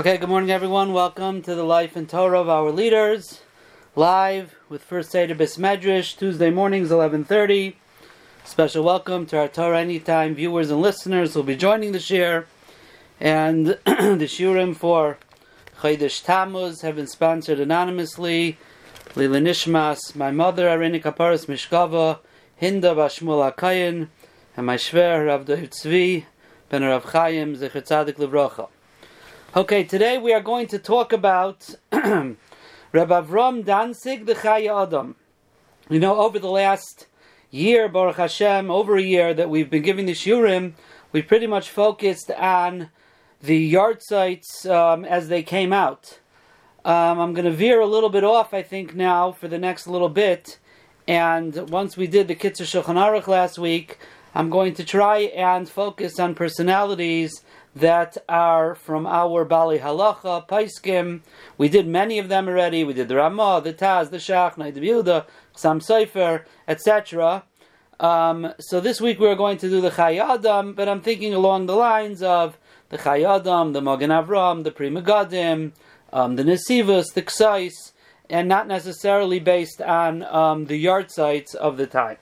Okay, good morning, everyone. Welcome to the Life and Torah of our leaders, live with First Seder Bismedrish, Tuesday mornings, 11.30. Special welcome to our Torah Anytime viewers and listeners who will be joining the shir. And the shiurim for Chodesh Tammuz have been sponsored anonymously. Lila Nishmas, my mother, Arini Kaparis Mishkava, Hinda Bashmul Akayin, and my shver, Rav Tzvi, Ben Rav Chaim, Zecher Tzadik Livrocha. Okay, today we are going to talk about Rabbi Avram Danzig, the Chaya Adam. You know, over the last year, Baruch Hashem, over a year that we've been giving the Shurim, we pretty much focused on the yard sites um, as they came out. Um, I'm going to veer a little bit off, I think, now for the next little bit. And once we did the Kitzur Shulchan Aruch last week, I'm going to try and focus on personalities that are from our Bali Halacha, Paiskim. We did many of them already. We did the Ramah, the Taz, the Shachnai, the Yehuda, Sam Sefer, etc. Um, so this week we're going to do the Chayadam, but I'm thinking along the lines of the Chayadam, the Magen Avram, the Pri Megadim, um, the Nesivus, the Ksais, and not necessarily based on um, the yard sites of the time.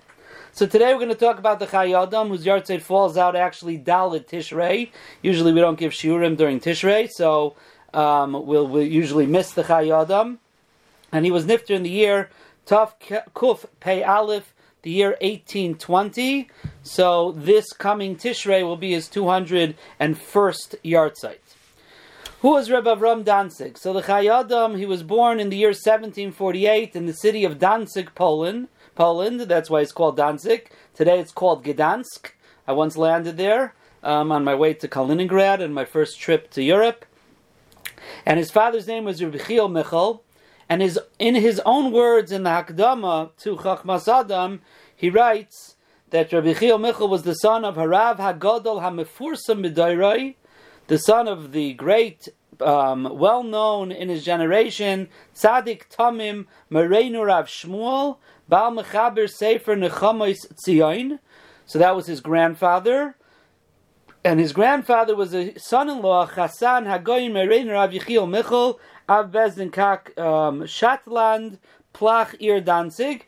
So today we're going to talk about the Chayadam, whose yahrzeit falls out actually Dalit Tishrei. Usually we don't give shiurim during Tishrei, so um, we'll, we'll, usually miss the Chayadam. And he was nifter in the year Taf Kuf Pei Aleph, the year 1820. So this coming Tishrei will be his 201st yahrzeit. Who was Rebbe Avram Danzig? So the Chayadam, he was born in the year 1748 in the city of Danzig, Poland. Poland. That's why it's called Danzig. Today it's called Gdansk. I once landed there um, on my way to Kaliningrad and my first trip to Europe. And his father's name was Rubichiel Michal. And his, in his own words in the Hakdama to Chachmas Adam, he writes that Rabbi Chiel Michal was the son of Harav Hagadol Hamefursam B'dairai, the son of the great, um, well known in his generation, Tzadik Tamim Mereinu Rav Shmuel, Baal Mechaber Sefer Nechamois Tzion. So that was his grandfather. And his grandfather was a son-in-law, Chassan Hagoyim Merein Rav Yechiel Michal, Av Bezdin Kak um, Shatland, Plach Ir Danzig.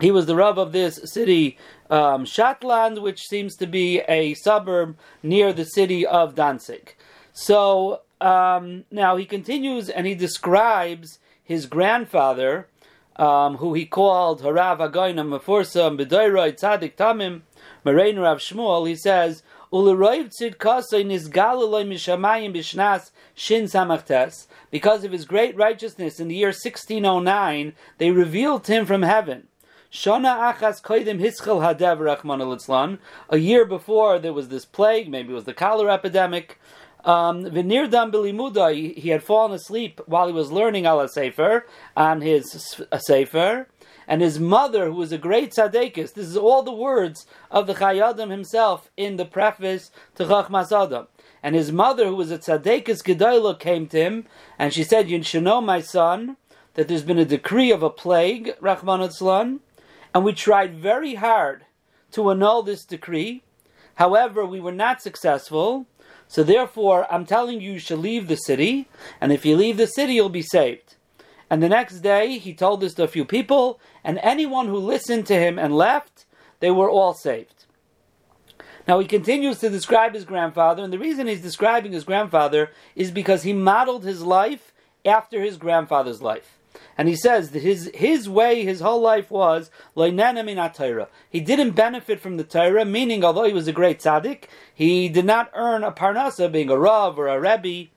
He was the Rav of this city, um, Shatland, which seems to be a suburb near the city of Danzig. So um, now he continues and he describes his grandfather, um, who he called Harav Agoyna Mefursam B'doyroi Tzadik Tamim Merein Rav Shmuel, he says, Uleroiv Tzid Kasoi Nizgaliloi Mishamayim Bishnas Shin Samachtes, because of his great righteousness in the year 1609, they revealed him from heaven. Shana Achas Koidim Hischel Hadev Rachman A year before there was this plague, maybe it was the cholera epidemic. Um, b'limuda, he had fallen asleep while he was learning al sefer on his sefer, and his mother, who was a great tzaddikus, this is all the words of the Chayadim himself in the preface to Chachmas Adam. And his mother, who was a tzaddikus gedolah, came to him, and she said, "You should know, my son, that there's been a decree of a plague, Rahman Atzlan, and we tried very hard to annul this decree. However, we were not successful." So therefore, I'm telling you, you should leave the city, and if you leave the city, you'll be saved. And the next day, he told this to a few people, and anyone who listened to him and left, they were all saved. Now he continues to describe his grandfather, and the reason he's describing his grandfather is because he modeled his life after his grandfather's life. And he says that his his way, his whole life was. He didn't benefit from the Torah, meaning although he was a great tzaddik, he did not earn a parnasa being a rav or a rebbe.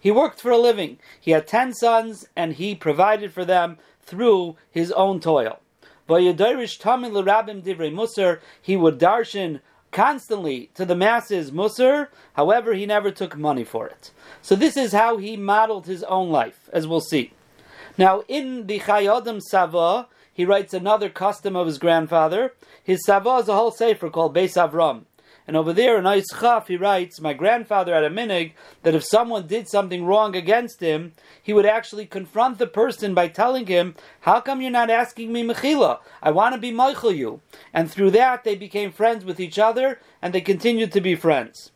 He worked for a living. He had ten sons, and he provided for them through his own toil. He would darshan constantly to the masses Musar, however, he never took money for it. So this is how he modeled his own life, as we'll see. Now, in the Chayodim Sava, he writes another custom of his grandfather. His Sava is a whole sefer called Beis Avram. And over there in Chaf, he writes, My grandfather had a minig that if someone did something wrong against him, he would actually confront the person by telling him, How come you're not asking me mechila? I want to be meichel you. And through that, they became friends with each other, and they continued to be friends.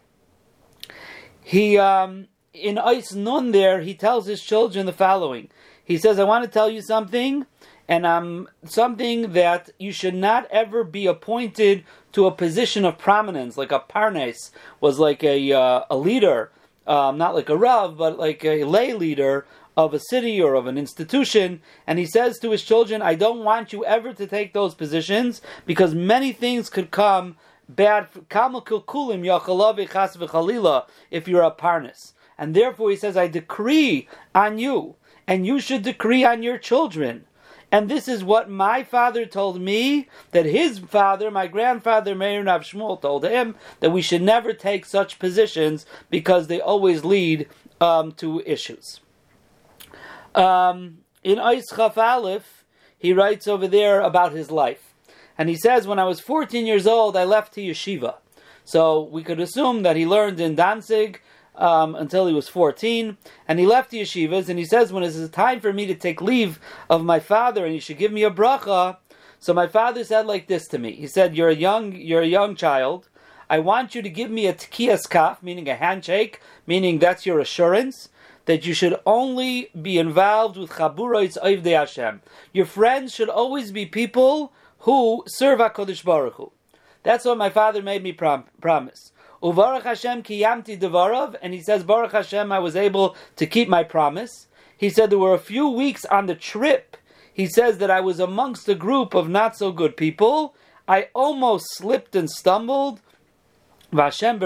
he um, in Ice Nun there he tells his children the following. He says, "I want to tell you something." And um, something that you should not ever be appointed to a position of prominence, like a parnes was like a uh, a leader, um, not like a rav, but like a lay leader of a city or of an institution. And he says to his children, "I don't want you ever to take those positions because many things could come bad. If you're a parnes, and therefore he says, I decree on you, and you should decree on your children." And this is what my father told me that his father, my grandfather Meir Nav Shmuel, told him that we should never take such positions because they always lead um, to issues. Um, in Eis Chaf Aleph, he writes over there about his life. And he says, When I was 14 years old, I left to yeshiva. So we could assume that he learned in Danzig um, until he was 14, and he left the yeshivas, and he says, when it's time for me to take leave of my father, and he should give me a bracha, so my father said like this to me. He said, "You're a young, you're a young child. I want you to give me a tkiyas kaf, meaning a handshake, meaning that's your assurance." That you should only be involved with chaburois oivdei Hashem. Your friends should always be people who serve Hakadosh Baruch Hu. That's what my father made me prom- promise. Uvarach Hashem kiyamti devarov, and he says, Baruch Hashem, I was able to keep my promise. He said there were a few weeks on the trip. He says that I was amongst a group of not so good people. I almost slipped and stumbled. But Hakadosh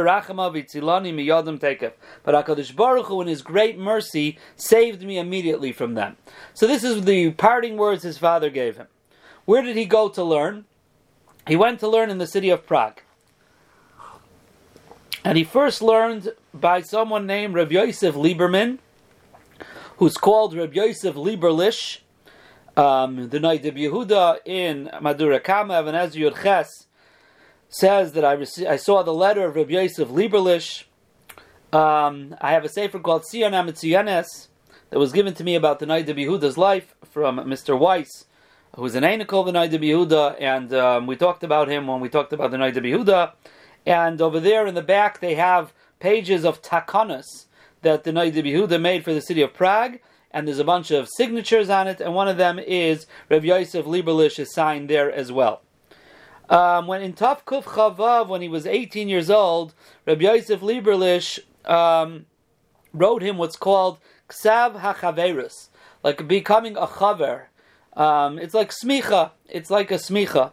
Baruch Hu, in His great mercy, saved me immediately from them. So this is the parting words his father gave him. Where did he go to learn? He went to learn in the city of Prague. And he first learned by someone named Rav Yosef Lieberman, who's called Rav Yosef Lieberlish. Um, the Noda B'Yehuda in Madura Kama of Ezra Ches says that I, I saw the letter of Rav Yosef Lieberlish. Um, I have a sefer called Sion Amitziyanes that was given to me about the Noda B'Yehuda's life from Mr. Weiss, who's an Einikol of the Noda B'Yehuda, and um, we talked about him when we talked about the Noda B'Yehuda. And over there in the back, they have pages of takonas that the Noda B'Yehuda made for the city of Prague. And there's a bunch of signatures on it, and one of them is Rav Yosef Lieberlish is signed there as well. Um, when in Tav Kuf Chavav, when he was 18 years old, Rav Yosef Lieberlish um, wrote him what's called Ksav HaChaverus, like becoming a chaver. Um, it's like smicha. It's like a smicha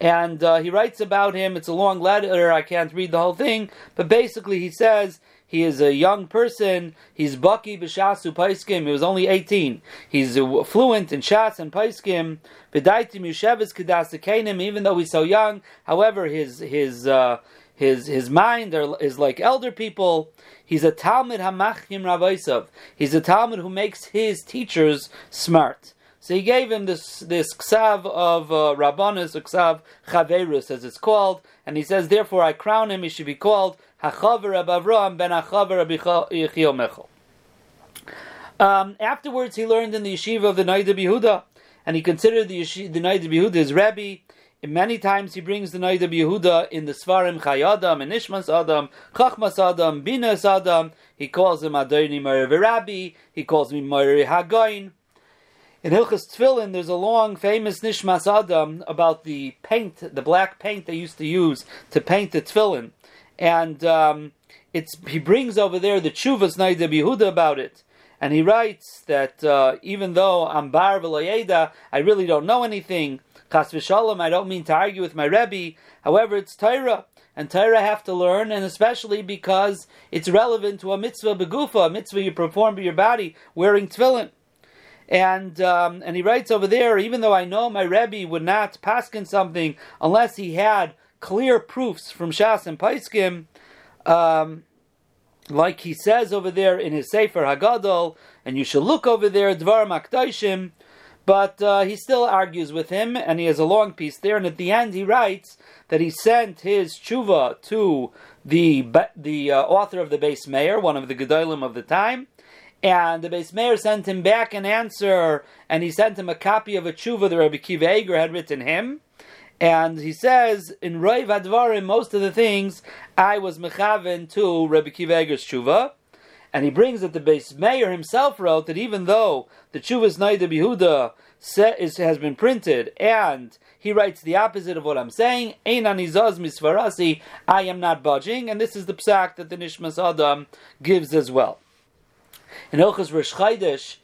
and uh, he writes about him. It's a long letter. I can't read the whole thing, but basically he says he is a young person. He's Baki b'shasu paiskim. He was only 18. He's fluent in shas and paiskim. V'daitim yusheves kedasakenim, even though he's so young. However, his his uh, his his mind is like elder people. He's a Talmud hamachim rabaisav. He's a Talmud who makes his teachers smart. So he gave him this this ksav of uh, Rabbanus, a ksav chaverus, as it's called, and he says, therefore I crown him. He should be called Hachaver Abavram ben Hachaver Yechiel um, Afterwards, he learned in the yeshiva of the Noda B'Yehuda, and he considered the yeshiva, the Noda B'Yehuda his rabbi. Many times he brings the Noda B'Yehuda in the Svarim Chayadam and Ishmas Adam, Chachmas Adam, Binas Adam. He calls him Adoni Rabbi. He calls me Marav Hagoin. In Hilchas Tfilin, there's a long, famous Nishmas Adam about the paint, the black paint they used to use to paint the Tfilin. And um, it's he brings over there the Chuvas Noda B'Yehuda about it. And he writes that uh, even though I'm bar v'layeda, I really don't know anything. Chas v'shalom, I don't mean to argue with my Rebbe. However, it's Torah. And Torah have to learn, and especially because it's relevant to a mitzvah begufa, a mitzvah you perform by your body, wearing tefillin. And um, and he writes over there, even though I know my Rebbe would not paskin something unless he had clear proofs from Shas and Paiskim, um, like he says over there in his Sefer Hagadol, and you should look over there, Dvar Makdaishim, but uh, he still argues with him, and he has a long piece there, and at the end he writes that he sent his tshuva to the the uh, author of the Beis Meir, one of the Gedolim of the time, and the Beis Meir sent him back an answer, and he sent him a copy of a tshuva that Rabbi Kiva Eger had written him. And he says in Roiv Advarim, most of the things I was mechaven to Rabbi Kiva Eger's tshuva. And he brings that the Beis Meir himself wrote that even though the Chuvas Naida is, has been printed and he writes the opposite of what I'm saying, Ein anizaz misvarasi, I am not budging, and this is the psak that the Nishmas Adam gives as well. In Hilchas Rosh Chodesh,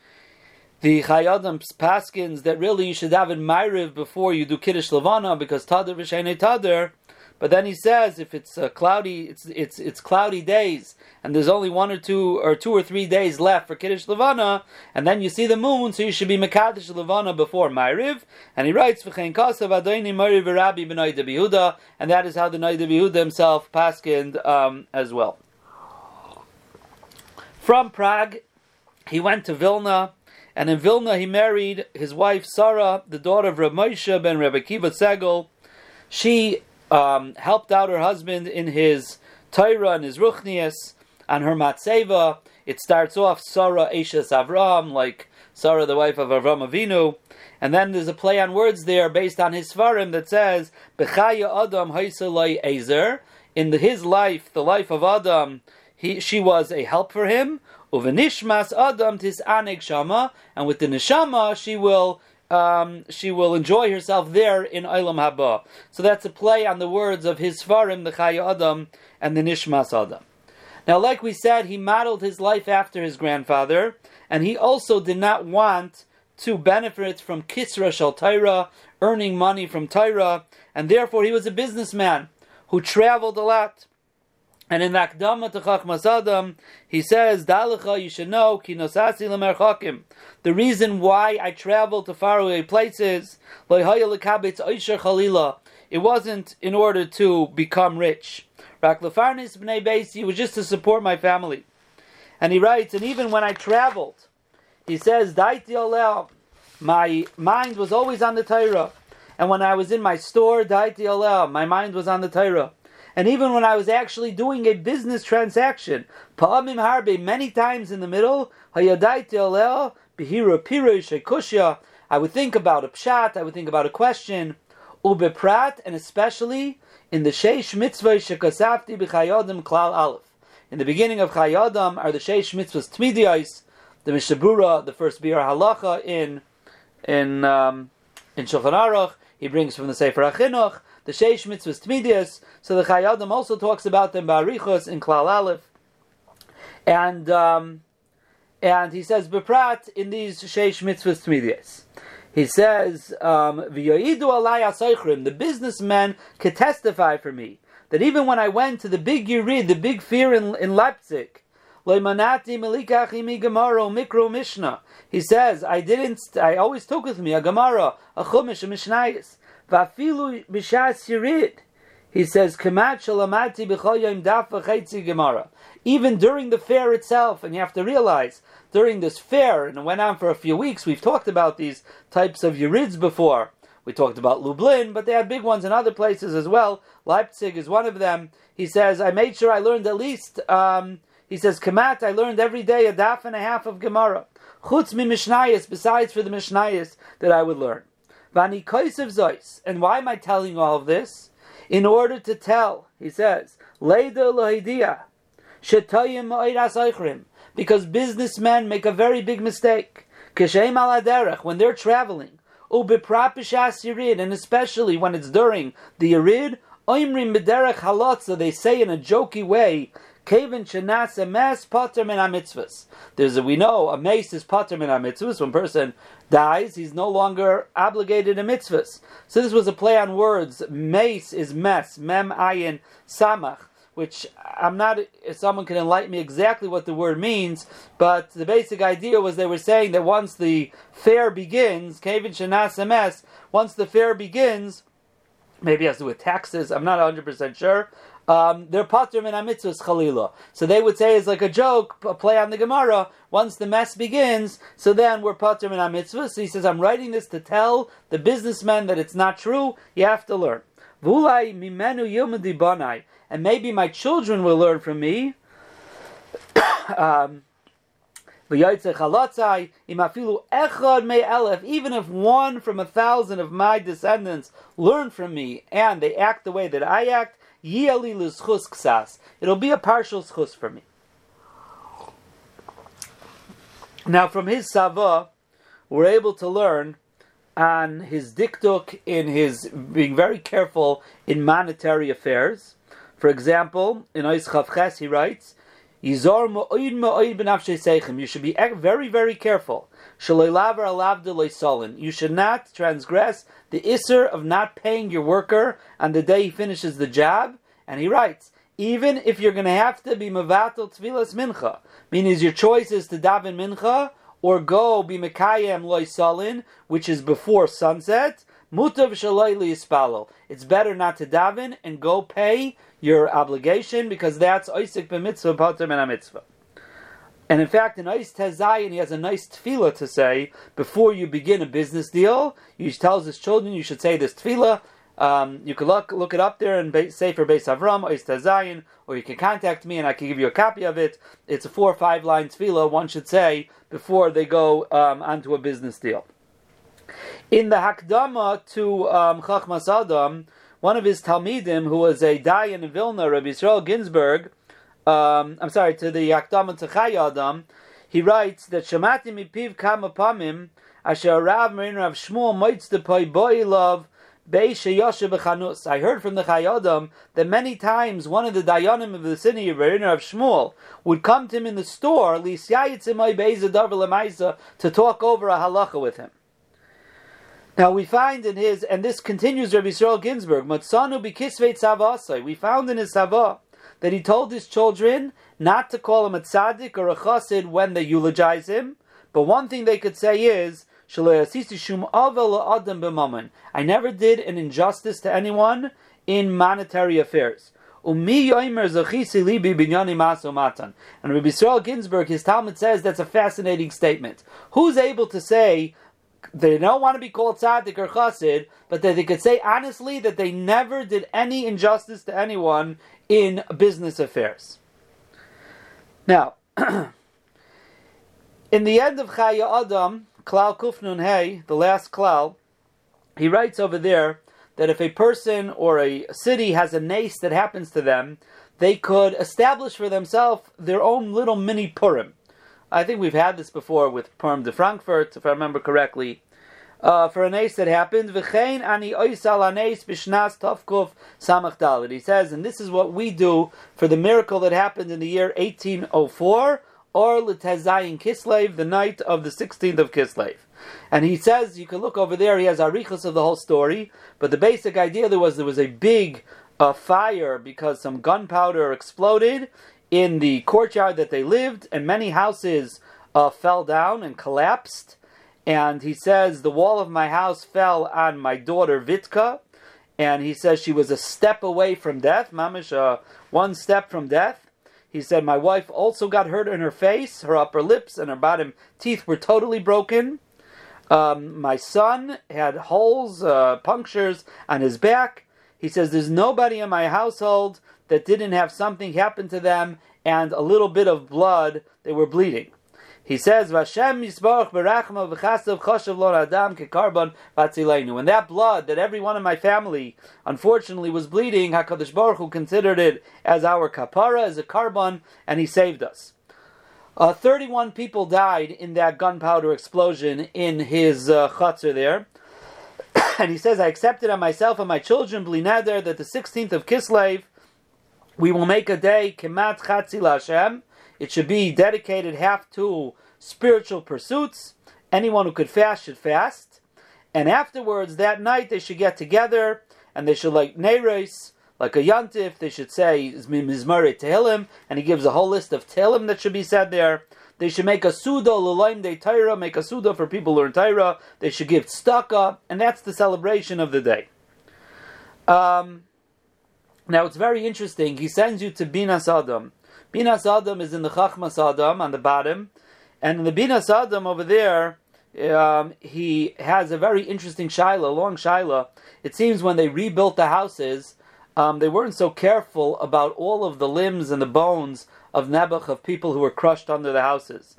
the Chayadam paskins that really you should have in Myriv before you do Kiddush Levana because Tadr v'Sheinei Tadr. But then he says if it's uh, cloudy, it's it's it's cloudy days, and there's only one or two or two or three days left for Kiddush Levana, and then you see the moon, so you should be Mekadosh Levana before Myriv. And he writes V'chein Kasav Adoni Myriv Rabbi B'Noida Behuda, and that is how the Noida Behuda himself paskind um, as well. From Prague, he went to Vilna and in Vilna, he married his wife Sarah, the daughter of Reb Moshe ben Rebbe Kiva Segel. She um, helped out her husband in his Torah and his Ruchnias and her Matseva. It starts off Sarah Eshes Avram, like Sarah, the wife of Avram Avinu. And then there's a play on words there based on his Svarim that says, Adam Ezer. In his life, the life of Adam, he, she was a help for him. Uvenishmas Adam tis anig shama, and with the neshama she will um, she will enjoy herself there in Olam Haba. So that's a play on the words of his Svarim, the Chaya Adam, and the Nishmas Adam. Now, like we said, he modeled his life after his grandfather, and he also did not want to benefit from Kisra Shal earning money from Taira, and therefore he was a businessman who traveled a lot. And in Akdama to Chachmas Adam, he says, Dalacha, you should know, Kinosasi lemerchakim. The reason why I travel to faraway places, it wasn't in order to become rich. Raklafarnis b'nei Beisi was just to support my family. And he writes, and even when I traveled, he says, Daiti my mind was always on the Torah. And when I was in my store, Daiti my mind was on the Torah. And even when I was actually doing a business transaction, Pa'amim Harbe, many times in the middle, Hayadai Behira Pirush I would think about a pshat, I would think about a question, Ubeprat, and especially in the Sheish Mitzvah Shekasafti B'chayodim Klal Aleph. In the beginning of Chayadam are the Sheish Mitzvahs Tmidiyais, the Mishabura, the first Biur Halacha in in um, in Shulchan Aruch. He brings from the Sefer Achinuch the Sheish Mitzvahs Tmidias. So the Chayadim also talks about them Barichos in Klal Aleph. And um, and he says Beprat in these Sheish Mitzvahs Tmidias. He says, um, the businessman could testify for me that even when I went to the big Yurid, the big fear in, in Leipzig, Mikro Mishnah. he says, I didn't, I always took with me a Gemara, a Chumash, a Mishnayis. Vafilu b'shas. He says, "Kamat shalamati b'chol daf gemara." Even during the fair itself, and you have to realize during this fair, and it went on for a few weeks. We've talked about these types of yirids before. We talked about Lublin, but they had big ones in other places as well. Leipzig is one of them. He says, "I made sure I learned at least." Um, he says, "Kamat, I learned every day a daf and a half of Gemara. Chutz mi besides for the mishnayis that I would learn." Vani Koisev Zois. And why am I telling all of this? In order to tell, he says, Leida Lohidia, Shetayim Ma'id because businessmen make a very big mistake. Kishem al when they're traveling, Ubiprapishas Yirid, and especially when it's during the Yirid, Oimrim Bederech Halotza, they say in a jokey way, Kevin shenas mes potter min mitzvahs. There's a we know a mace is potter min mitzvahs. When person dies, he's no longer obligated to mitzvahs. So this was a play on words. Mace is mes mem ayin samach. Which I'm not. If someone can enlighten me exactly what the word means, but the basic idea was they were saying that once the fair begins, Kevin shenas mes. Once the fair begins, maybe it has to do with taxes. I'm not 100 percent sure um, they're pater min mitzvahs chalila. So they would say it's like a joke, a play on the Gemara. Once the mess begins, so then we're pater min mitzvahs. So he says, I'm writing this to tell the businessmen that it's not true. You have to learn. Vulai mimenu yomadi banai, and maybe my children will learn from me. um, Even if one from a thousand of my descendants learn from me and they act the way that I act, it'll be a partial schus for me. Now, from his sava, we're able to learn on his diktuk in his being very careful in monetary affairs. For example, in Ois Chavches, he writes, you should be very, very careful. You should not transgress the isser of not paying your worker on the day he finishes the job. And he writes, even if you're going to have to be mevatel tvilas mincha, meaning your choice is to daven mincha or go be mekayem loisalin, which is before sunset, mutav ispalo. It's better not to daven and go pay your obligation because that's oisik b'mitzvah pater min mitzvah. And in fact, in Ois Tezayin, he has a nice tefillah to say before you begin a business deal. He tells his children you should say this tefillah. Um, you can look look it up there and say for Beis Avram, Ois Tezayin, or you can contact me and I can give you a copy of it. It's a four or five line tefillah one should say before they go um, onto a business deal. In the Hakdama to um, Chachmas Adam, one of his Talmidim, who was a Dayan in Vilna, Rabbi Israel Ginsburg, um, I'm sorry, to the Yakdam to Adam, he writes that Shamati mipiv kama pamim asher Rav Marin Rav Shmuel moitz the poi boilov I heard from the Chayadam that many times one of the Dayanim of the city of Rav Shmuel would come to him in the store to talk over a halacha with him. Now we find in his, and this continues Rabbi Yisrael Ginsburg. We found in his tzava that he told his children not to call him a tzaddik or a chassid when they eulogize him, but one thing they could say is, I never did an injustice to anyone in monetary affairs. And Rabbi Yisrael Ginsburg, his Talmud says that's a fascinating statement. Who's able to say they don't want to be called tzaddik or chassid, but that they could say honestly that they never did any injustice to anyone in business affairs. Now, in the end of Chaya Adam, Klal Kufnun Hey, the last Klal, he writes over there that if a person or a city has a nace that happens to them, they could establish for themselves their own little mini Purim. I think we've had this before with Perm de Frankfurt, if I remember correctly. Uh, for an ace that happened, v'chein ani oisal anes b'shnas. He says, and this is what we do for the miracle that happened in the year 1804, or l'tezayin Kislev, the night of the 16th of Kislev. And he says, you can look over there, he has arichas of the whole story, but the basic idea there was there was a big uh, fire because some gunpowder exploded, in the courtyard that they lived, and many houses uh, fell down and collapsed. And he says, The wall of my house fell on my daughter Vitka, and he says she was a step away from death, mamish, uh, one step from death. He said, My wife also got hurt in her face, her upper lips and her bottom teeth were totally broken. Um, my son had holes, uh, punctures on his back. He says, There's nobody in my household that didn't have something happen to them and a little bit of blood, they were bleeding. He says, "Vashem yisbarach berachma v'chasav choshev lo adam kekarbon vatzilenu." And that blood that every one of my family, unfortunately, was bleeding, Hakadosh Baruch Hu considered it as our kapara, as a carbon, and He saved us. Uh, Thirty-one people died in that gunpowder explosion in his uh, chutzner there. and he says, I accepted on myself and my children, Blineder, that the 16th of Kislev, we will make a day kemat chatzi Hashem. It should be dedicated half to spiritual pursuits. Anyone who could fast should fast. And afterwards, that night, they should get together and they should like Neiros, like a Yantif, they should say Mizmare Tehillim, and he gives a whole list of Tehillim that should be said there. They should make a Suda Lulaim de Taira, make a Suda for people who learn Taira. They should give tzedakah, and that's the celebration of the day. Um, now it's very interesting. He sends you to Binas Adam. Binas Adam is in the Chachmas Adam on the bottom, and in the Binas Adam over there, um, he has a very interesting shaila, long shaila. It seems when they rebuilt the houses, um, they weren't so careful about all of the limbs and the bones of Nebuch of people who were crushed under the houses.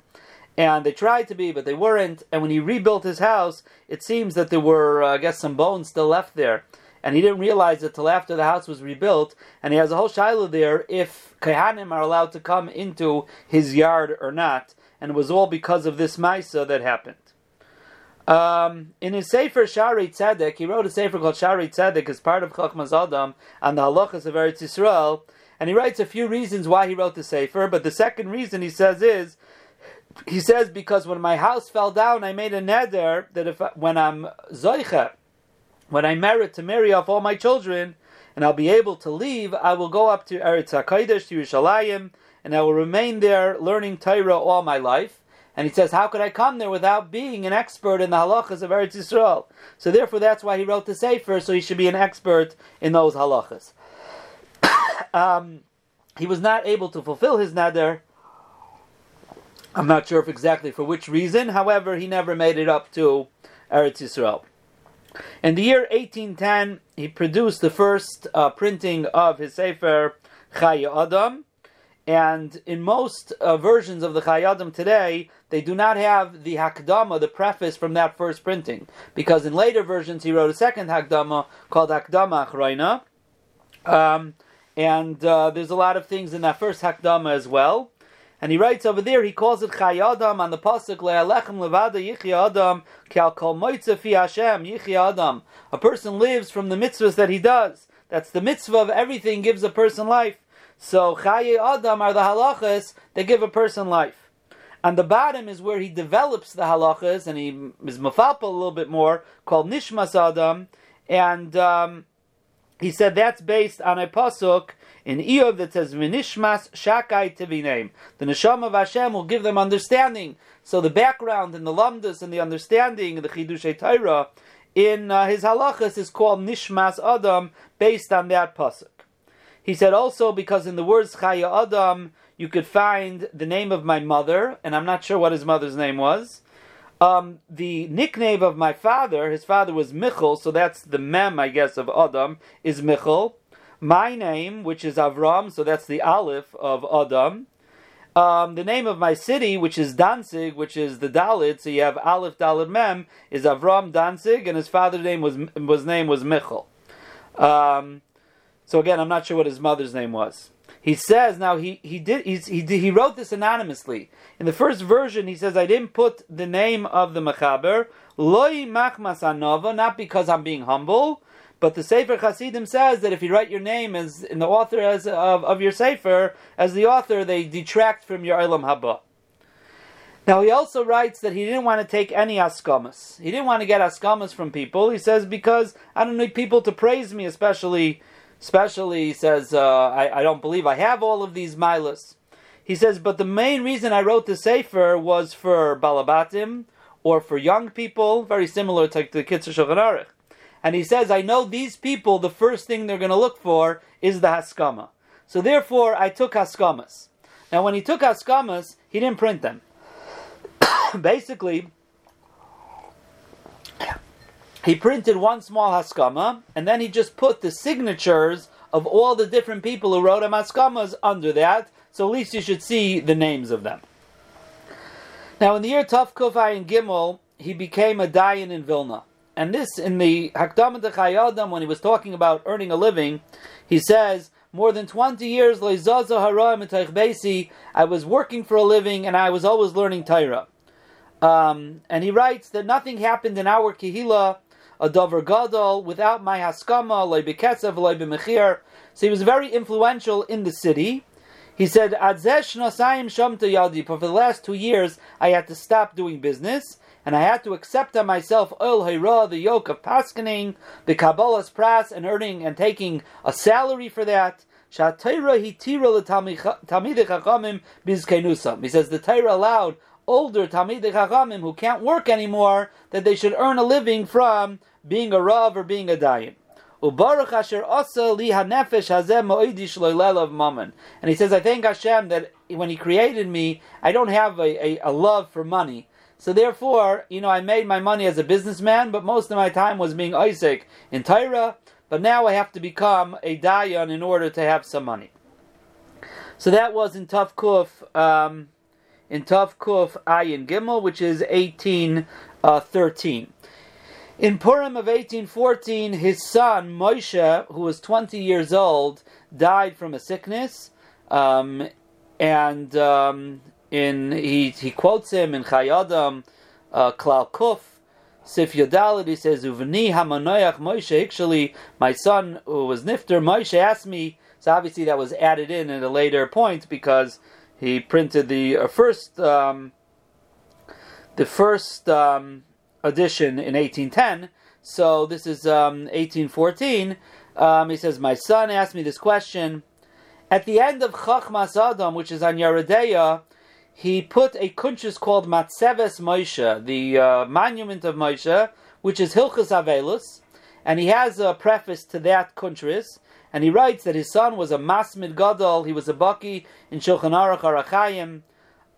and they tried to be, but they weren't. And when he rebuilt his house, it seems that there were, uh, I guess, some bones still left there. And he didn't realize it till after the house was rebuilt. And he has a whole shiloh there if Kehanim are allowed to come into his yard or not. And it was all because of this Maisa that happened. Um, in his Sefer Shari Tzedek, he wrote a Sefer called Shari Tzedek as part of Chachmas Adam and the Halachas of Eretz Yisrael. And he writes a few reasons why he wrote the Sefer, but the second reason he says is he says because when my house fell down, I made a neder that if when I'm zoicha, when I merit to marry off all my children, and I'll be able to leave, I will go up to Eretz Hakodesh to Yerushalayim, and I will remain there learning Torah all my life. And he says, how could I come there without being an expert in the halachas of Eretz Yisrael? So therefore, that's why he wrote the Sefer, so he should be an expert in those halachas. um, he was not able to fulfill his neder I'm not sure if exactly for which reason. However, he never made it up to Eretz Yisrael. In the year 1810, he produced the first uh, printing of his Sefer Chayei Adam, and in most uh, versions of the Chayei Adam today, they do not have the Hakdama, the preface from that first printing, because in later versions he wrote a second Hakdama called Hakdama Achroina, um, and uh, there's a lot of things in that first Hakdama as well. And he writes over there, he calls it Chayadam on the pasuk Le'alechem levada yichya adam kal kol moitze fi Hashem yichya adam. A person lives from the mitzvahs that he does. That's the mitzvah of everything gives a person life. So Chaye Adam are the halachas that give a person life. And the bottom is where he develops the halachas and he is mafalpa a little bit more, called Nishmas Adam. And um, he said that's based on a pasuk in Iyov that says Vinishmas Shakai Tiviname. The Neshama of Hashem will give them understanding. So the background and the lamdas and the understanding of the Chidushei Torah in uh, his halachas is called Nishmas Adam, based on that pasuk. He said also because in the words Chaya Adam you could find the name of my mother, and I'm not sure what his mother's name was. Um, the nickname of my father, his father was Michal, so that's the mem, I guess, of Adam, is Michal my name, which is Avram, so that's the Aleph of Adam. Um, the name of my city, which is Danzig, which is the Dalit, so you have Aleph Dalit Mem, is Avram Danzig, and his father's name was was name was Michal. Um, so again, I'm not sure what his mother's name was. He says now he he did he did, he wrote this anonymously. In the first version, he says I didn't put the name of the mechaber loy machmas anova, not because I'm being humble, but the Sefer Hasidim says that if you write your name as in the author as of, of your Sefer as the author, they detract from your Ilam Haba. Now he also writes that he didn't want to take any askamas. He didn't want to get askamas from people. He says because I don't need people to praise me, especially, especially he says uh, I, I don't believe I have all of these milas. He says, but the main reason I wrote the sefer was for balabatim or for young people, very similar to the Kitzur Shulchan Aruch and he says, I know these people, the first thing they're going to look for is the Haskama. So therefore, I took Haskamas. Now, when he took Haskamas, he didn't print them. Basically, he printed one small Haskama, and then he just put the signatures of all the different people who wrote Haskamas under that, so at least you should see the names of them. Now, in the year Tov Kufay and Gimel, he became a Dayan in Vilna. And this, in the Hakdam Chayadam, when he was talking about earning a living, he says, more than 20 years, I was working for a living and I was always learning Torah. Um, and he writes that nothing happened in our Kehila, a Dover Gadol, without my Haskama, So he was very influential in the city. He said, Adzesh Nosayim Shamta Yadi, For the last two years, I had to stop doing business and I had to accept on myself oil hayra, the yoke of paskening, the Kabbalah's pras, and earning and taking a salary for that. He says the Torah allowed older Talmidei Chachamim who can't work anymore that they should earn a living from being a Rav or being a Dayan. And he says, I thank Hashem that when He created me, I don't have a, a, a love for money. So therefore, you know, I made my money as a businessman, but most of my time was being Isaac in Tyra. But now I have to become a Dayan in order to have some money. So that was in Tough Kuf, um, in Tav Kuf Ayin Gimel, which is 1813. In Purim of 1814, his son Moshe, who was 20 years old, died from a sickness, um, and um, in he he quotes him in Chayadam, uh, Klal Kuf, Sif Yodalit, he says, Uvni Hamanoyach Moshe, actually, my son who was Nifter, Moshe asked me, so obviously that was added in at a later point because he printed the uh, first um, the first um, edition in 1810. So this is um, 1814. Um, he says, My son asked me this question. At the end of Chachmas Adam, which is on Yeredeya, he put a kunchis called Matseves Moshe, the uh, monument of Moshe, which is Hilchas Avelus, and he has a preface to that kunchis, and he writes that his son was a Masmid Gadol, he was a Baki in Shulchan Aruch Arachayim.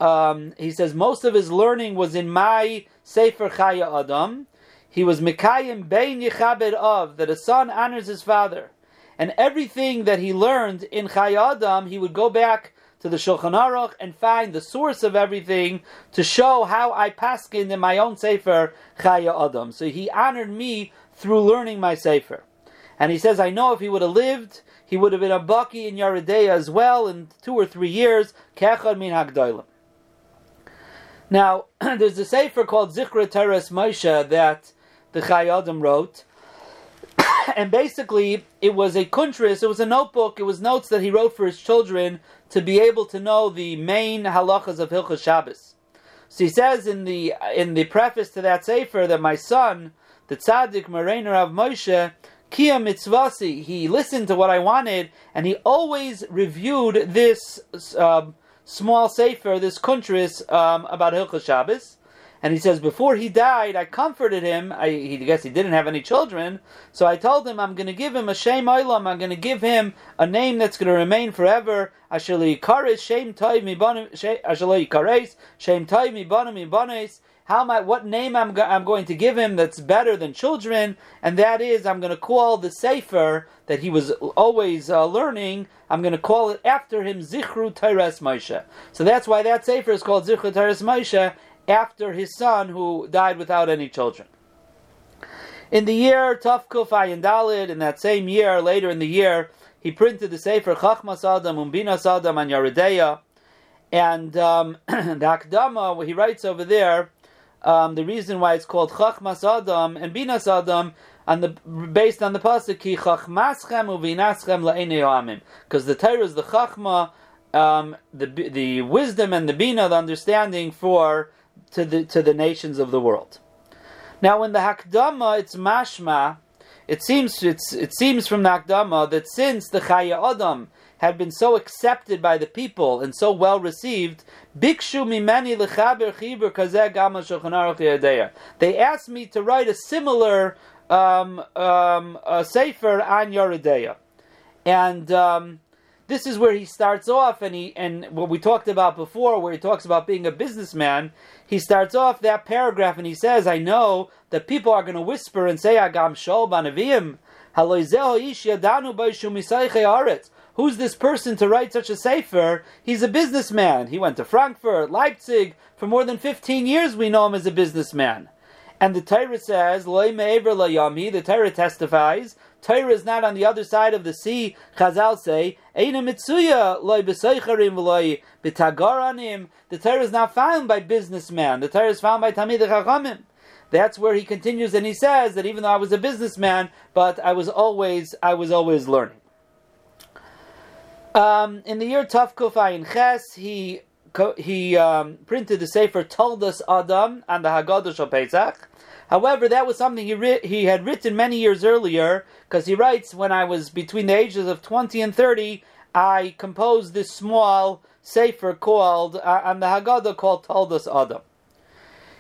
Um, he says most of his learning was in my Sefer Chaya Adam. He was Mikayim Bein Yechabed of, that a son honors his father. And everything that he learned in Chaya Adam, he would go back to the Shulchan Aruch and find the source of everything to show how I paskin in my own Sefer Chaya Adam. So he honored me through learning my Sefer. And he says, I know if he would have lived, he would have been a Baki in Yaredeya as well in two or three years. Kechad min. Now, there's a sefer called Zikra Teres Moshe that the Chayadim wrote. and basically, it was a kuntris, it was a notebook, it was notes that he wrote for his children to be able to know the main halachas of Hilchas Shabbos. So he says in the in the preface to that sefer that my son, the tzaddik Morainer of Moshe, Kia mitzvasi, he listened to what I wanted, and he always reviewed this uh, small sefer, this kuntris um, about Hilchas Shabbos. And he says, before he died, I comforted him. I he, guess he didn't have any children, so I told him I'm going to give him a shem oilam. I'm going to give him a name that's going to remain forever. How am I, what name I'm, go, I'm going to give him that's better than children, and that is I'm going to call the Sefer that he was always uh, learning, I'm going to call it after him Zichru Teres Moshe. So that's why that Sefer is called Zichru Teres Moshe, after his son who died without any children. In the year Tafkuf Dalid, in that same year, later in the year, he printed the Sefer Chachmas Adam Umbinas Adam and Yaredeya, and um, the Akdama, he writes over there, um, the reason why it's called Chachmas Adam and Binas Adam, on the based on the pasuk Ki Chachmaschem Uvinaschem La'enei because the Torah is the Chachma, um, the the wisdom and the Bina, the understanding for to the to the nations of the world. Now, in the Hakdama, it's mashma. It seems it's, it seems from the Hakdama that since the Chaya Adam had been so accepted by the people and so well received, Bikshu mimeni lechaber chibur kazeh gama shulchan They asked me to write a similar um, um, a sefer on Yoredeya, and um, this is where he starts off, and he and what we talked about before, where he talks about being a businessman. He starts off that paragraph, and he says, "I know that people are going to whisper and say, Agam shol banavim." Who's this person to write such a sefer? He's a businessman. He went to Frankfurt, Leipzig. For more than 15 years, we know him as a businessman. And the Torah says, Loy me'ever the Torah testifies, Torah is not on the other side of the sea. Chazal say, Eina mitzuya loy b'seicharim v'loy b'tagaranim. The Torah is not found by businessmen. The Torah is found by Tamid Chachamim. That's where he continues and he says that even though I was a businessman, but I was always I was always learning. Um, in the year Tavkuf Ayin Ches, he he um, printed the Sefer Toldos Adam and the Haggadah Shal Pesach. However, that was something he ri- he had written many years earlier because he writes, when I was between the ages of 20 and 30, I composed this small Sefer called, uh, and the Haggadah called Toldos Adam.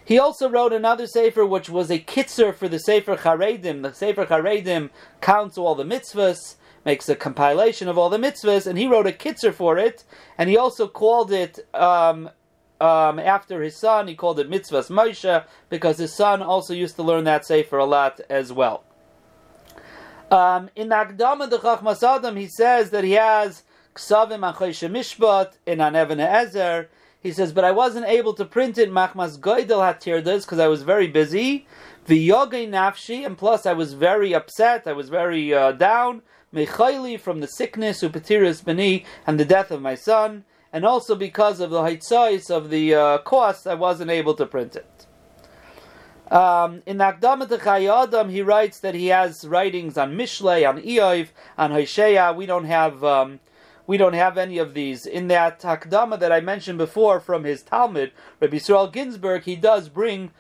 He also wrote another Sefer which was a kitzer for the Sefer Charedim. The Sefer Charedim counts all the mitzvahs makes a compilation of all the mitzvahs, and he wrote a kitzer for it, and he also called it um, um, after his son. He called it Mitzvahs Moshe because his son also used to learn that sefer a lot as well. Um, in the Akdama the Chachmas Adam, he says that he has Ksavim Anchoy Mishpat in Aneven Ezer. He says, but I wasn't able to print it machmas goydel hatirdas because I was very busy. V'yogay nafshi, and plus I was very upset. I was very uh, down. Mechayli from the sickness upatiris beni and the death of my son, and also because of the haitzais of the uh, cost, I wasn't able to print it. Um, in Akdamat Chayadam, he writes that he has writings on Mishlei, on Eoiv, on Hosea. We don't have um, we don't have any of these. In that Akdama that I mentioned before from his Talmid, Rabbi Yisrael Ginsburg, he does bring,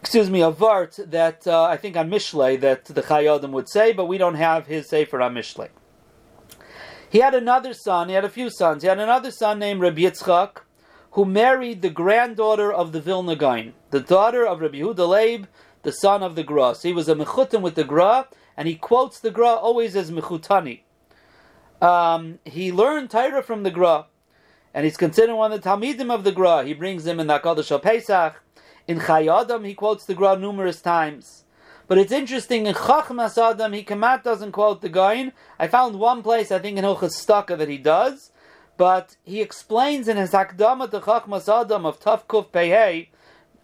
excuse me, a vart that uh, I think on Mishlei that the Chayadim would say, but we don't have his sefer on Mishlei. He had another son. He had a few sons. He had another son named Rabbi Yitzchak who married the granddaughter of the Vilna the daughter of Rabbi Yehuda Leib, the son of the Gra. So he was a mechutim with the Gra, and he quotes the Gra always as mechutani. Um, he learned Torah from the Gra, and he's considered one of the Talmidim of the Gra. He brings him in the Hakadosh Pesach. In Chayadam, he quotes the Gra numerous times. But it's interesting in Chachmas Adam, he Kamat doesn't quote the Gain. I found one place, I think in Hilchas that he does, but he explains in his Hakdama to Chachmas Adam of Taf Kuf Pehei,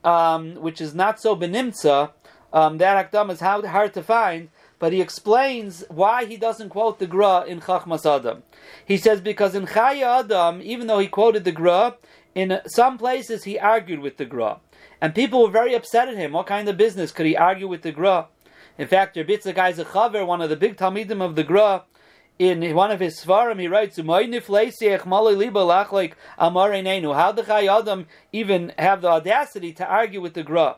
um, which is not so benimtza, um, that Hakdama is hard, hard to find, but he explains why he doesn't quote the Gra in Chachmas Adam. He says because in Chaya Adam, even though he quoted the Gra, in some places he argued with the Gra. And people were very upset at him. What kind of business could he argue with the Gra? In fact, Rebitza Gaiza Chaver, one of the big Talmidim of the Gra, in one of his svarim, he writes, "How the Chayyadim even have the audacity to argue with the Gra?"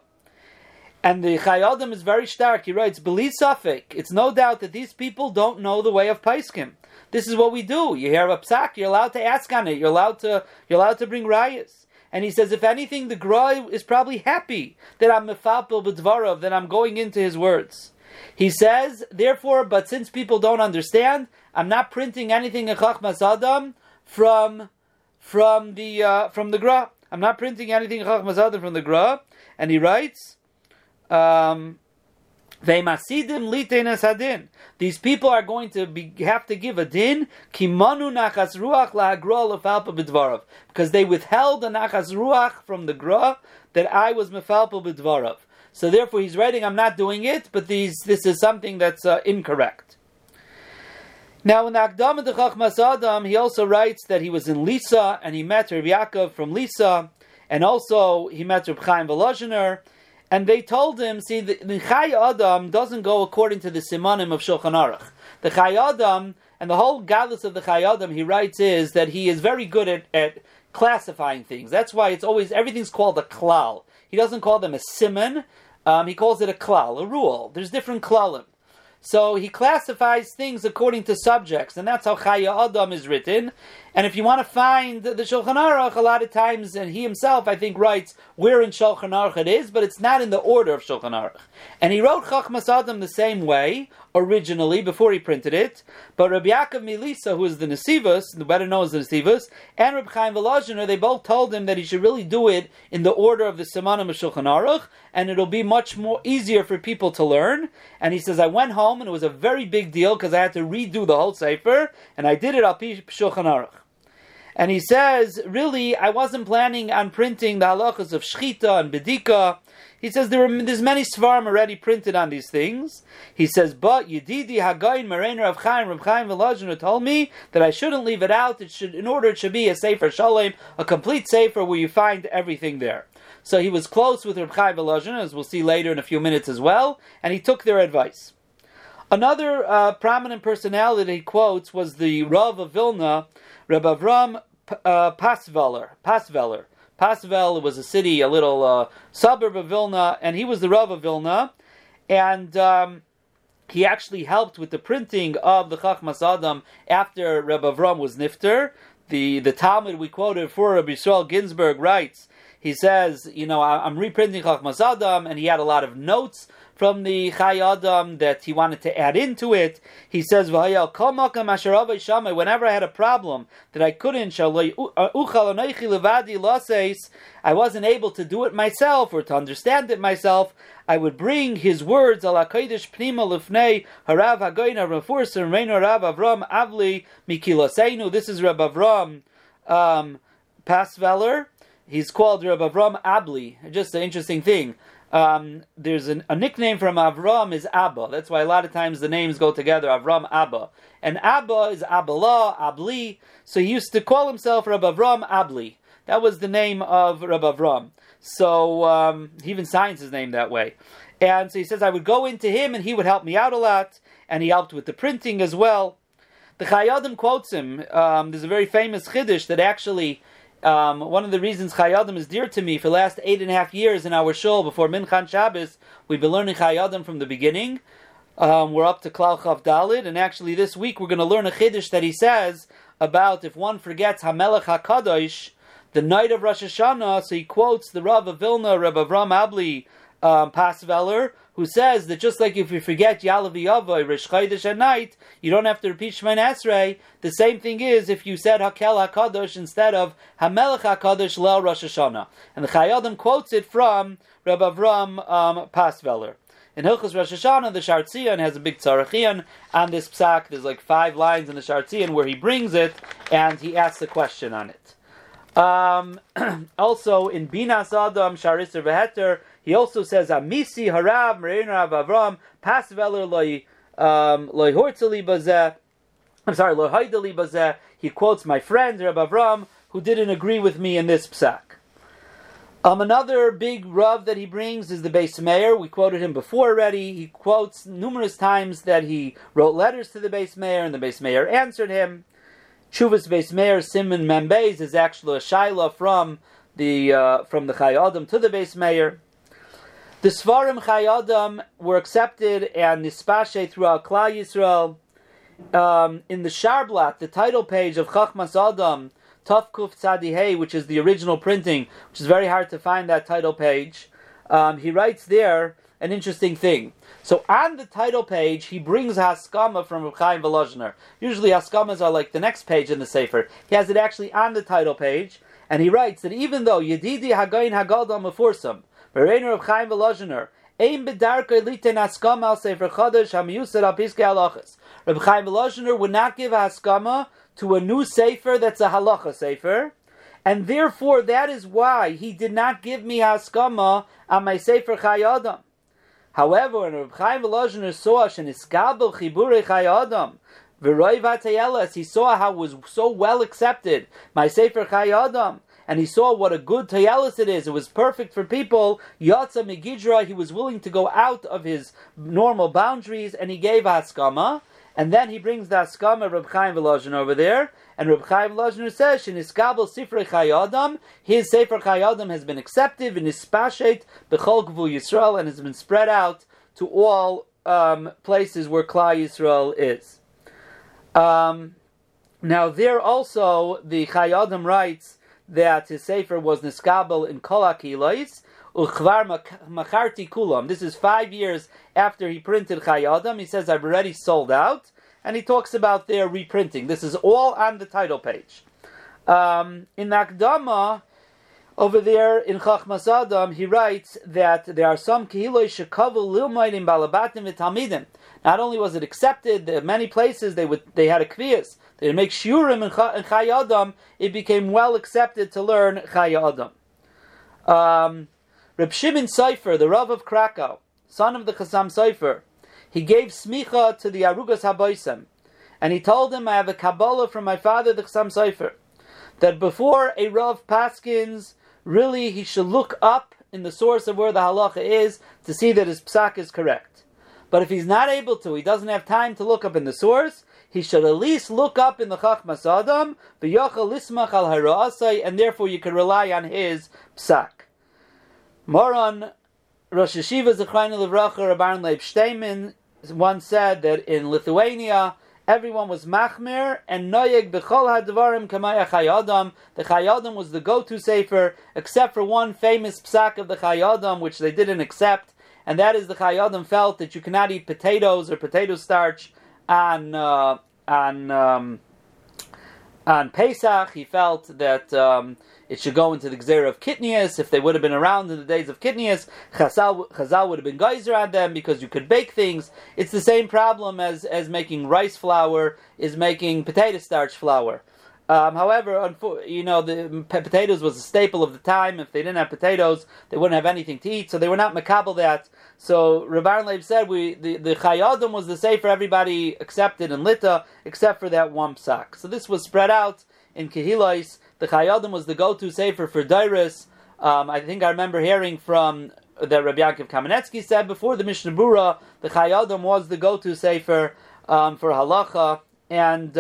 And the Chayyadim is very stark. He writes, "Believe Suffolk. It's no doubt that these people don't know the way of Paiskim. This is what we do. You hear a psak, you're allowed to ask on it. You're allowed to. You're allowed to bring rayas." And he says, if anything, the Gra is probably happy that I'm mefapil b'dvarav, that I'm going into his words. He says, therefore, but since people don't understand, I'm not printing anything in Chachmas Adam from from the uh, from the Gra. I'm not printing anything in Chachmas Adam from the Gra. And he writes, um. These people are going to be, have to give a din because they withheld the nachas ruach from the gra that I was mefalpa b'dvarav. So therefore, he's writing, I'm not doing it, but these, this is something that's uh, incorrect. Now, in the Akdam de Chachmas Adam, he also writes that he was in Lisa and he met Rav Yaakov from Lisa, and also he met Rav Chaim Volozhiner, and they told him, see, the, the Chai Adam doesn't go according to the Simanim of Shulchan Aruch. The Chai Adam, and the whole godless of the Chai Adam, he writes, is that he is very good at, at classifying things. That's why it's always, everything's called a klal. He doesn't call them a simon, um, he calls it a klal, a rule. There's different klalim. So he classifies things according to subjects, and that's how Chaya Adam is written. And if you want to find the Shulchan Aruch, a lot of times, and he himself, I think, writes where in Shulchan Aruch it is, but it's not in the order of Shulchan Aruch. And he wrote Chachmas Adam the same way originally before he printed it. But Rabbi Yaakov Milisa, who is the Nesivus, the better known as the Nesivus, and Rabbi Chaim Volozhiner, they both told him that he should really do it in the order of the Simanim of Aruch, and it'll be much more easier for people to learn. And he says, I went home and it was a very big deal because I had to redo the whole Sefer, and I did it al Shulchan Aruch. And he says, really, I wasn't planning on printing the halachas of Shchita and Bedika. He says there are, there's many svarim already printed on these things. He says, but Yedidi Hagayin Merener of Chaim Rav Chaim Volozhin told me that I shouldn't leave it out. It should, in order it should be a sefer shalom, a complete sefer where you find everything there. So he was close with Rav Chaim Volozhin, as we'll see later in a few minutes as well, and he took their advice. Another uh, prominent personality he quotes was the Rav of Vilna, Reb Avram uh, Pasveller. Pasveller. Pasvel was a city, a little uh, suburb of Vilna, and he was the Rav of Vilna, and um, he actually helped with the printing of the Chachmas Adam after Reb Avram was nifter. The the Talmid we quoted for Rabbi Yisrael Ginsburg writes. He says, you know, I'm reprinting Chachmas Adam, and he had a lot of notes from the Chai Adam that he wanted to add into it. He says, Whenever I had a problem that I couldn't, I wasn't able to do it myself or to understand it myself, I would bring his words, kodesh pnima lifnei harav hagoyna rafursim reino rav Avram avli mikilaseinu. This is Rav Avram. Um, Pasveller. He's called Rabbi Avram Abli. Just an interesting thing. Um, there's an, a nickname from Avram is Abba. That's why a lot of times the names go together. Avram Abba, and Abba is Abala Abli. So he used to call himself Rabbi Avram Abli. That was the name of Rabbi Avram. So um, he even signs his name that way. And so he says I would go into him, and he would help me out a lot, and he helped with the printing as well. The Chayadim quotes him. Um, there's a very famous chiddush that actually um, one of the reasons Chayadim is dear to me for the last eight and a half years in our shul before Minchan Shabbos, we've been learning Chayadim from the beginning. Um, we're up to Klal Chav Dalid, and actually this week we're going to learn a chiddush that he says about if one forgets Hamelech Hakadosh, the night of Rosh Hashanah. So he quotes the Rav of Vilna, Rav Avram Abli um, Pasveller, who says that just like if you forget Yalav Yavoy, Rish Chaydish at night, you don't have to repeat Shemin Esrei. The same thing is if you said Hakel HaKadosh instead of Hamelech HaKadosh Lel Rosh Hashanah. And the Chayadim quotes it from Rabbi Avram um, Pasveller. In Hilchas Rosh Hashanah, the Shartzian has a big tzarachian on this psak. There's like five lines in the Shartzian where he brings it and he asks a question on it. Um, also in Binas Adam Shariser Veheter, he also says Amisi Harav Merein Rav Avram Pasveler loy um, loy hortzeli bazeh. I'm sorry, loy haideli bazeh. He quotes my friend Rav Avram who didn't agree with me in this psak. Um, another big Rav that he brings is the Beis Meir. We quoted him before already. He quotes numerous times that he wrote letters to the Beis Meir, and the Beis Meir answered him. Chuvas Beis Meir Simon Membeis is actually a shaila from the uh, from the Chayadim to the Beis Meir. The Svarim Chayadim were accepted and nispashe throughout Klal Yisrael. Um, in the Sharblat, the title page of Chachmas Adam, Tafkuf Tzadihei, which is the original printing, which is very hard to find that title page, um, he writes there an interesting thing. So on the title page, he brings Haskama from Chaim Volozhiner. Usually Haskamas are like the next page in the Sefer. He has it actually on the title page, and he writes that even though Yedidi Hagayin Hagadol Mefursam, Bereiner Reb Chaim Volozhiner, Ein bedarka liten haskama al sefer chodesh hamiyusad al piskei halachas. Reb Chaim Volozhiner would not give haskama to a new sefer that's a halacha sefer, and therefore that is why he did not give me haskama on my sefer chayadam. However, when Reb Chaim Volozhiner saw sheniskabel chibure chayadam, v'roi v'atayelas, he saw how it was so well accepted my sefer chayadam, and he saw what a good tayelis it is. It was perfect for people. Yatza Megidra, he was willing to go out of his normal boundaries, and he gave haskama. And then he brings the haskama Reb Chaim Volozhin over there, and Reb Chaim Volozhin says, "Sheniskabel Sifrei Chayadam, his Sefer Chayadam has been accepted in Nispashet Bechol Gvul Yisrael and has been spread out to all um, places where Klal Yisrael is." Um, now, there also the Chayadam writes that his sefer was niskabel in kol akilois uchvar macharti kulam. This is five years after he printed Chayadam. He says, "I've already sold out," and he talks about their reprinting. This is all on the title page. Um, in Akdama, over there in Chachmas Adam, he writes that there are some kehiloi shekavu lilmoidim balabatim v'talmidim. Not only was it accepted, many places they would they had a kvias. They makes shiurim in Chai Adam. It became well accepted to learn Chai Adam. Um, Reb Shimon Seifer, the Rav of Krakow, son of the Chasam Seifer, he gave smicha to the Arugas Haboisem, and he told him, "I have a Kabbalah from my father, the Chasam Seifer, that before a Rav Paskins, really he should look up in the source of where the halacha is to see that his psak is correct. But if he's not able to, he doesn't have time to look up in the source, he should at least look up in the Chachmas Adam, b'yochel lismach al harasai, and therefore you can rely on his psak. Moran Rosh Hashiva Zechrein Levracha Rabban Leib Steinman once said that in Lithuania everyone was machmir and noyeg b'chol hadvarim kamaya chayadam. The chayadam was the go-to sefer, except for one famous psak of the chayadam which they didn't accept, and that is the chayadam felt that you cannot eat potatoes or potato starch on uh, on um, on Pesach. He felt that um, it should go into the Gzera of Kitnius. If they would have been around in the days of Kitnius, Chazal, Chazal would have been geyser on them because you could bake things. It's the same problem as, as making rice flour is making potato starch flour. Um, however, you know, the potatoes was a staple of the time. If they didn't have potatoes, they wouldn't have anything to eat. So they were not makabel that. So Rabbi Leib said we the the chayadim was the safe for everybody accepted in Lita except for that one psak. So this was spread out in Kehilais. The chayadim was the go-to safer for Dairis. Um, I think I remember hearing from that Rabbi Yaakov Kamenetsky said before the Mishnah Berurah, the chayadim was the go-to safer um, for halacha and.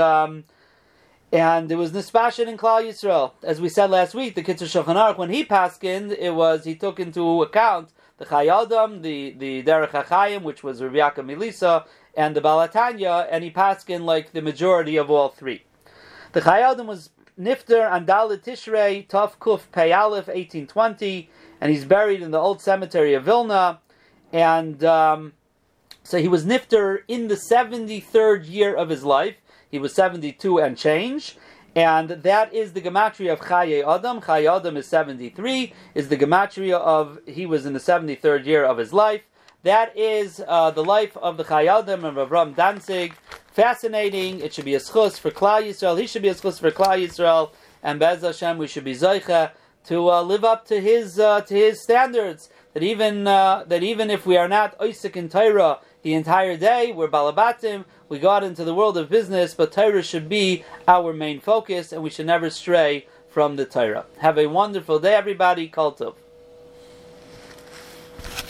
And it was Nispashin in Klal Yisrael. As we said last week, the Kitzur Shulchan Aruch, when he paskined, it was, he took into account the Chayadam, the, the Derech HaChayim, which was Rav Yaakov Milisa, and the Balatanya, and he paskined like the majority of all three. The Chayadam was Nifter and Dalit Tishrei, Tov Kuf Pei Aleph, 1820, and he's buried in the old cemetery of Vilna, and um, so he was Nifter in the 73rd year of his life, he was 72 and change. And that is the gematria of Chaye Adam. Chaye Adam is 73, is the gematria of, he was in the 73rd year of his life. That is uh, the life of the Chaye Adam of Avram Danzig. Fascinating. It should be a schus for Klal Yisrael. He should be a schus for Klal Yisrael. And Bez Hashem, we should be Zoicha to uh, live up to his uh, to his standards. That even uh, that even if we are not Isaac and Torah the entire day, we're Balabatim, we got into the world of business, but Torah should be our main focus, and we should never stray from the Torah. Have a wonderful day, everybody. Kultov.